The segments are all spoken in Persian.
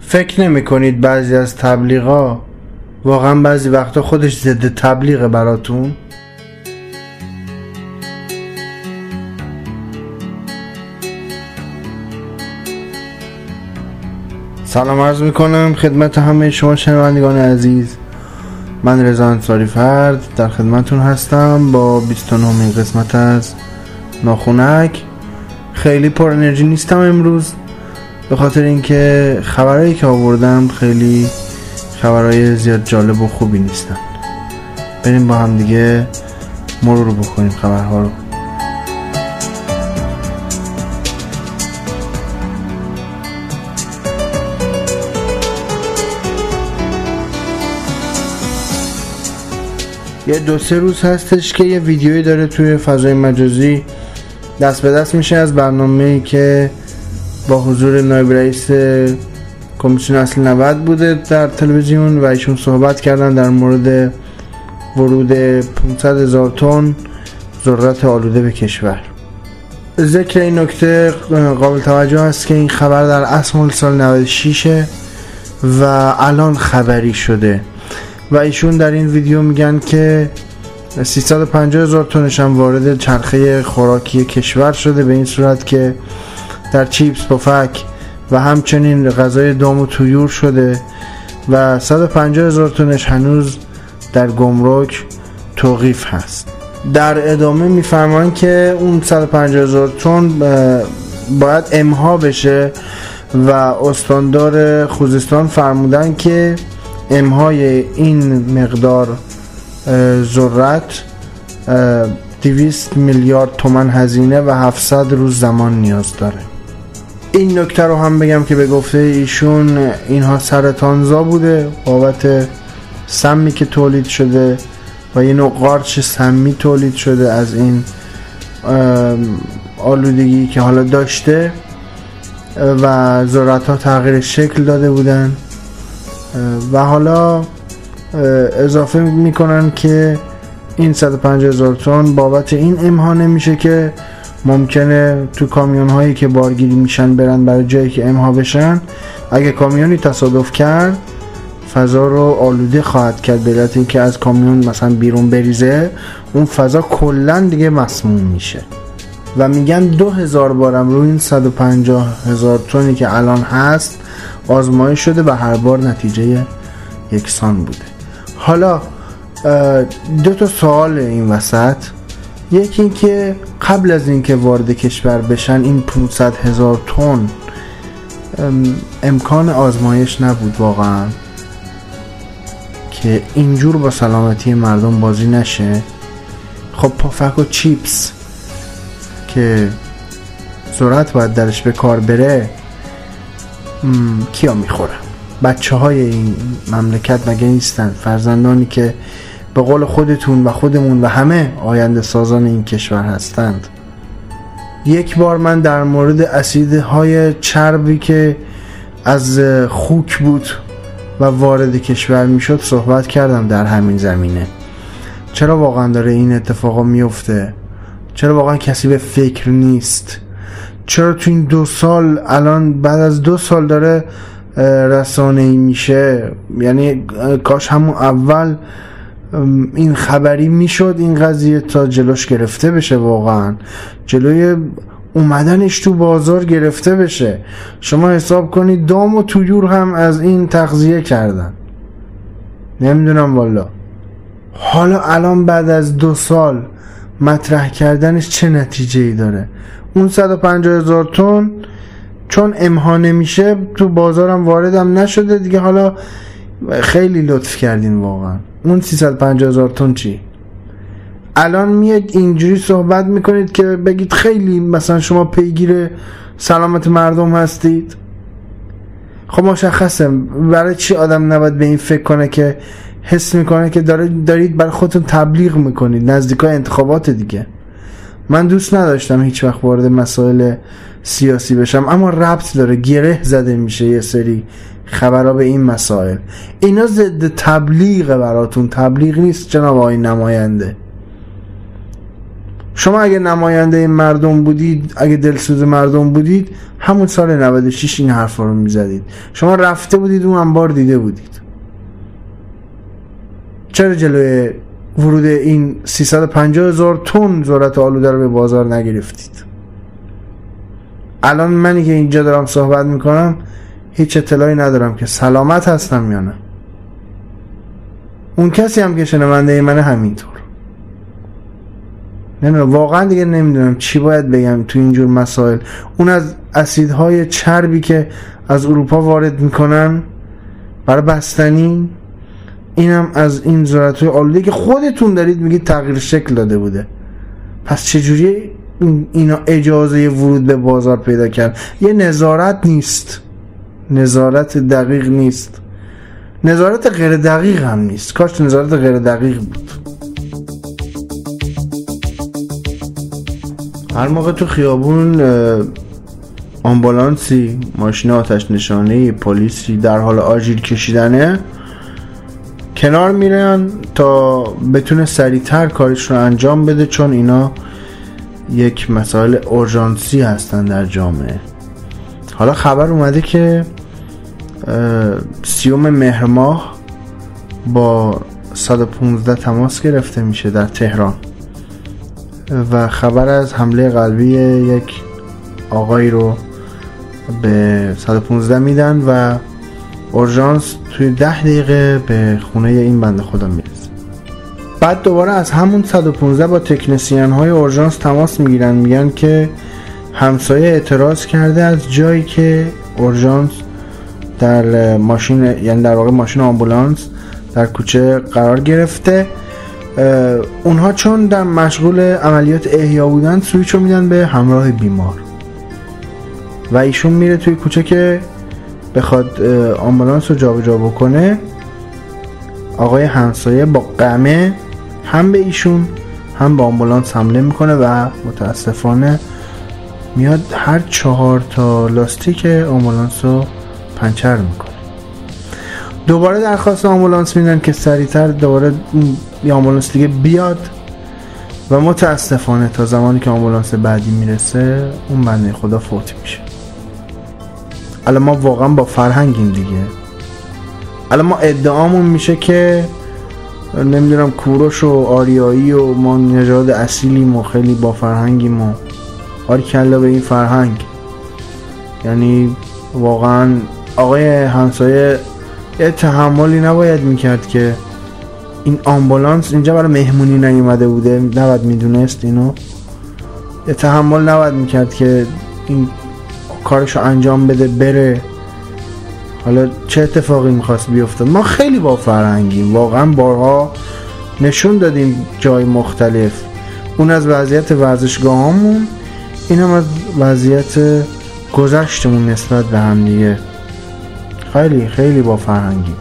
فکر نمی کنید بعضی از تبلیغا واقعا بعضی وقتا خودش ضد تبلیغ براتون؟ سلام عرض می‌کنم خدمت همه شما شنوندگان عزیز. من رضا انصاری فرد در خدمتون هستم با 29 قسمت از ناخونک. خیلی پر انرژی نیستم امروز. به خاطر اینکه خبرهایی که آوردم خیلی خبرهای زیاد جالب و خوبی نیستن. بریم با هم دیگه مرور بکنیم خبرها رو. یه دو سه روز هستش که یه ویدیویی داره توی فضای مجازی. دست به دست میشه از برنامه که با حضور نایب رئیس کمیسیون اصل 90 بوده در تلویزیون و ایشون صحبت کردن در مورد ورود 500 هزار تن ذرت آلوده به کشور. ذکر این نکته قابل توجه است که این خبر در اصل سال 96 و الان خبری شده و ایشون در این ویدیو میگن که 350 هزار تنش هم وارد چرخه خوراکی کشور شده به این صورت که در چیپس پفک و همچنین غذای دام و تویور شده و 150 هزار تنش هنوز در گمرک توقیف هست. در ادامه میفرمان که اون 150 هزار تن باید امها بشه و استاندار خوزستان فرمودن که امهای این مقدار ذرت 200 میلیارد تومن هزینه و 700 روز زمان نیاز داره. این نکته رو هم بگم که به گفته ایشون اینها سرطانزا بوده بابت سمی که تولید شده و یه نوع قارچ سمی تولید شده از این آلودگی که حالا داشته و ذرت ها تغییر شکل داده بودن. و حالا اضافه می‌کنن که این 150 هزار تن بابت این امها میشه که ممکنه تو کامیون هایی که بارگیری میشن برن برای جایی که امها بشن اگه کامیونی تصادف کرد فضا رو آلوده خواهد کرد به علت اینکه از کامیون مثلا بیرون بریزه اون فضا کلا دیگه مسموم میشه. و میگن دو هزار بارم روی این 150 هزار تونی که الان هست آزمایش شده و هر بار نتیجه یکسان بوده. حالا دو تا سوال این وسط. یکی اینکه قبل از اینکه وارد کشور بشن این 500 هزار تن امکان آزمایش نبود واقعا که اینجور با سلامتی مردم بازی نشه. خب پافک و چیپس که سرعت باید درش به کار بره کیا می‌خورن؟ بچه های این مملکت مگه نیستن؟ فرزندانی که به قول خودتون و خودمون و همه آینده سازان این کشور هستند. یک بار من در مورد اسیدهای چربی که از خوک بود و وارد کشور می‌شد صحبت کردم در همین زمینه. چرا واقعا داره این اتفاقا میفته چرا واقعا کسی به فکر نیست؟ چرا تو این دو سال الان بعد از دو سال داره رسانه ای میشه؟ یعنی کاش همون اول این خبری می‌شد این قضیه تا جلوش گرفته بشه واقعا. جلوی اومدنش تو بازار گرفته بشه. شما حساب کنید دام و تویور هم از این تغذیه کردن. نمی‌دونم والا. حالا الان بعد از دو سال مطرح کردنش چه نتیجه ای داره؟ اون 150 هزار تن چون امها نمیشه تو بازارم واردم نشده دیگه. حالا خیلی لطف کردین واقعا. اون 350 هزار تن چی؟ الان میاد اینجوری صحبت می‌کنید که بگید خیلی مثلا شما پیگیر سلامت مردم هستید. خب مشخصه. برای چی آدم نباید به این فکر کنه که حس می‌کنه که دارید برای خودتون تبلیغ می‌کنید نزدیکای انتخابات دیگه. من دوست نداشتم هیچ وقت وارد مسائل سیاسی بشم اما ربط داره گره زده میشه یه سری خبرها به این مسائل. اینا ضد تبلیغ براتون. تبلیغ نیست جناب آقای نماینده. شما اگه نماینده مردم بودید اگه دلسوز مردم بودید همون سال 96 این حرفا رو می‌زدید. شما رفته بودید اون انبار دیده بودید. چرا جلوی ورود این 350 هزار تن ذرت آلوده رو به بازار نگرفتید؟ الان منی که اینجا دارم صحبت می‌کنم هیچ اطلاعی ندارم که سلامت هستم یا نه. اون کسی هم که شنونده منه همینطور. نمی‌دونم واقعا دیگه نمی‌دونم چی باید بگم تو اینجور مسائل. اون از اسیدهای چربی که از اروپا وارد می‌کنن برای بستنی اینم از این ذرت های آلوده که خودتون دارید میگید تغییر شکل داده بوده. پس چجوری اینا اجازه ورود به بازار پیدا کرد؟ یه نظارت نیست. نظارت دقیق نیست. نظارت غیر دقیق هم نیست. کاش نظارت غیر دقیق بود. هر موقع تو خیابون آمبولانسی ماشین آتش نشانه پلیسی در حال آژیر کشیدنه کنار میرن تا بتونه سریعتر کارش رو انجام بده چون اینا یک مسائل اورژانسی هستن در جامعه. حالا خبر اومده که سیوم مهر ماه با 115 تماس گرفته میشه در تهران. و خبر از حمله قلبی یک آقایی رو به 115 میدن و اورژانس توی ده دقیقه به خونه این بنده خدا می‌رسه. بعد دوباره از همون 115 با تکنسیان های اورژانس تماس می‌گیرن میگن که همسایه اعتراض کرده از جایی که اورژانس در ماشین یعنی در واقع ماشین آمبولانس در کوچه قرار گرفته. اونها چون در مشغول عملیات احیا بودن سویچ رو میدن به همراه بیمار. و ایشون میره توی کوچه که بخواد آمبولانس رو جابجا بکنه. آقای همسایه با قمه هم به ایشون هم به آمبولانس حمله می‌کنه و متاسفانه میاد هر چهار تا لاستیک آمبولانس رو پنچر می‌کنه. دوباره درخواست آمبولانس میدن که سریعتر دوباره آمبولانس دیگه بیاد و متاسفانه تا زمانی که آمبولانس بعدی می‌رسه اون بنده خدا فوت میشه. الان ما واقعا با فرهنگیم دیگه. الان ما ادعامون میشه که نمی‌دونم کوروش و آریایی و ما نژاد اصیلیم و خیلی با فرهنگیم و آری کلا به این فرهنگ. یعنی واقعا آقای همسایه یه تحملی نباید می‌کرد که این آمبولانس اینجا برای مهمونی نیومده بوده نباید می‌دونست اینو. یه تحمل نباید می‌کرد که این کارشو انجام بده بره. حالا چه اتفاقی می‌خواست بیفتاد ما خیلی با فرهنگیم. واقعا بارها نشون دادیم جای مختلف. اون از وضعیت ورزشگاهامون. این هم از وضعیت گذشتمون نسبت به هم دیگه. خیلی خیلی با فرهنگی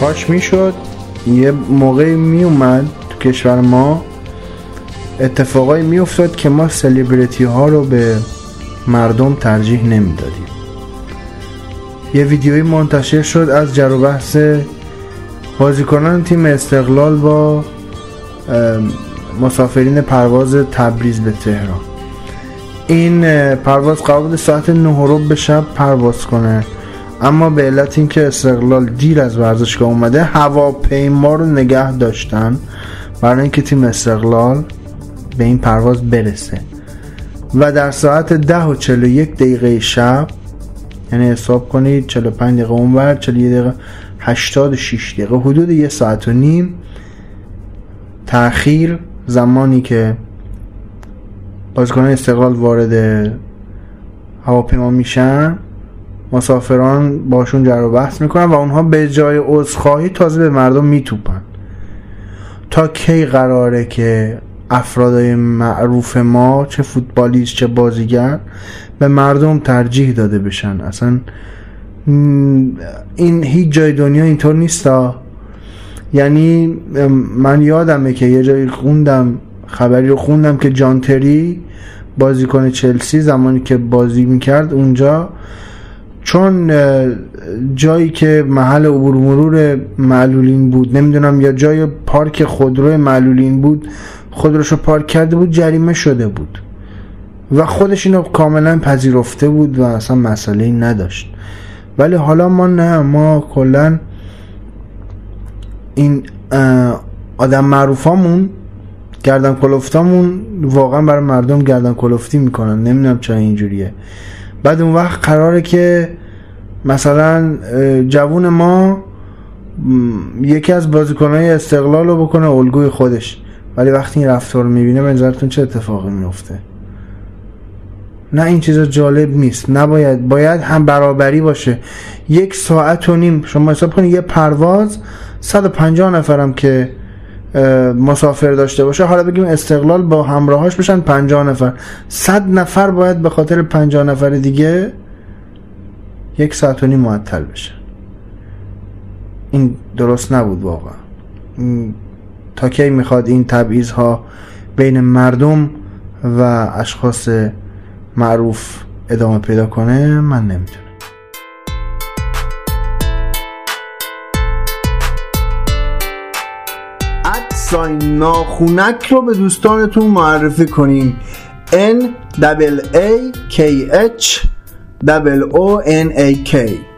کاش می‌شد یه موقعی میومد تو کشور ما اتفاقایی میافتاد که ما سلیبریتی ها رو به مردم ترجیح نمی‌دادیم. یه ویدیویی منتشر شد از جر بحث بازیکنان تیم استقلال با مسافرین پرواز تبریز به تهران. این پرواز قرار بود ساعت 9 به شب پرواز کنه. اما به علت اینکه استقلال دیر از ورزشگاه اومده هواپیما رو نگه داشتن برای اینکه تیم استقلال به این پرواز برسه. و در ساعت ده و چلو یک دقیقه شب یعنی حساب کنید 45 دقیقه اونور 41 دقیقه 86 دقیقه حدود یه ساعت و نیم تاخیر زمانی که بازیکنان استقلال وارد هواپیما میشن مسافران باشون جر و بحث می‌کنن و اونها به جای عذرخواهی تازه به مردم میتوپن. تا کی قراره که افرادای معروف ما چه فوتبالیست چه بازیگر به مردم ترجیح داده بشن. اصلا این هیچ جای دنیا اینطور نیستا. یعنی من یادمه که یه جایی خوندم خبری رو خوندم که جانتری بازیکن چلسی زمانی که بازی می‌کرد اونجا چون جایی که محل عبور مرور معلولین بود نمی‌دونم یا جای پارک خودرو معلولین بود خودروشو پارک کرده بود جریمه شده بود. و خودش اینو کاملا پذیرفته بود و اصلا مسئله نداشت. ولی حالا ما نه ما کلا این آدم معروفامون گردن کلفتامون واقعا برای مردم گردن کلفتی می‌کنن. نمی‌دونم چرا اینجوریه. بعد اون وقت قراره که مثلا جوون ما یکی از بازیکنهای استقلال رو بکنه الگوی خودش. ولی وقتی این رفتار رو می‌بینه به نظرتون چه اتفاقی میفته نه این چیزا جالب نیست. نباید باید هم برابری باشه. یک ساعت و نیم شما حساب کنید یه پرواز 150 نفرم که مسافر داشته باشه. حالا بگیم استقلال با همراهاش بشن 50 نفر. 100 نفر باید به خاطر 50 نفر دیگه یک ساعت و نیم معطل بشه این درست نبود واقعا. تا کی می‌خواد این تبعیض ها بین مردم و اشخاص معروف ادامه پیدا کنه من نمی‌دونم ادساین ناخونک رو به دوستانتون معرفی کنین. N A K H O N A K.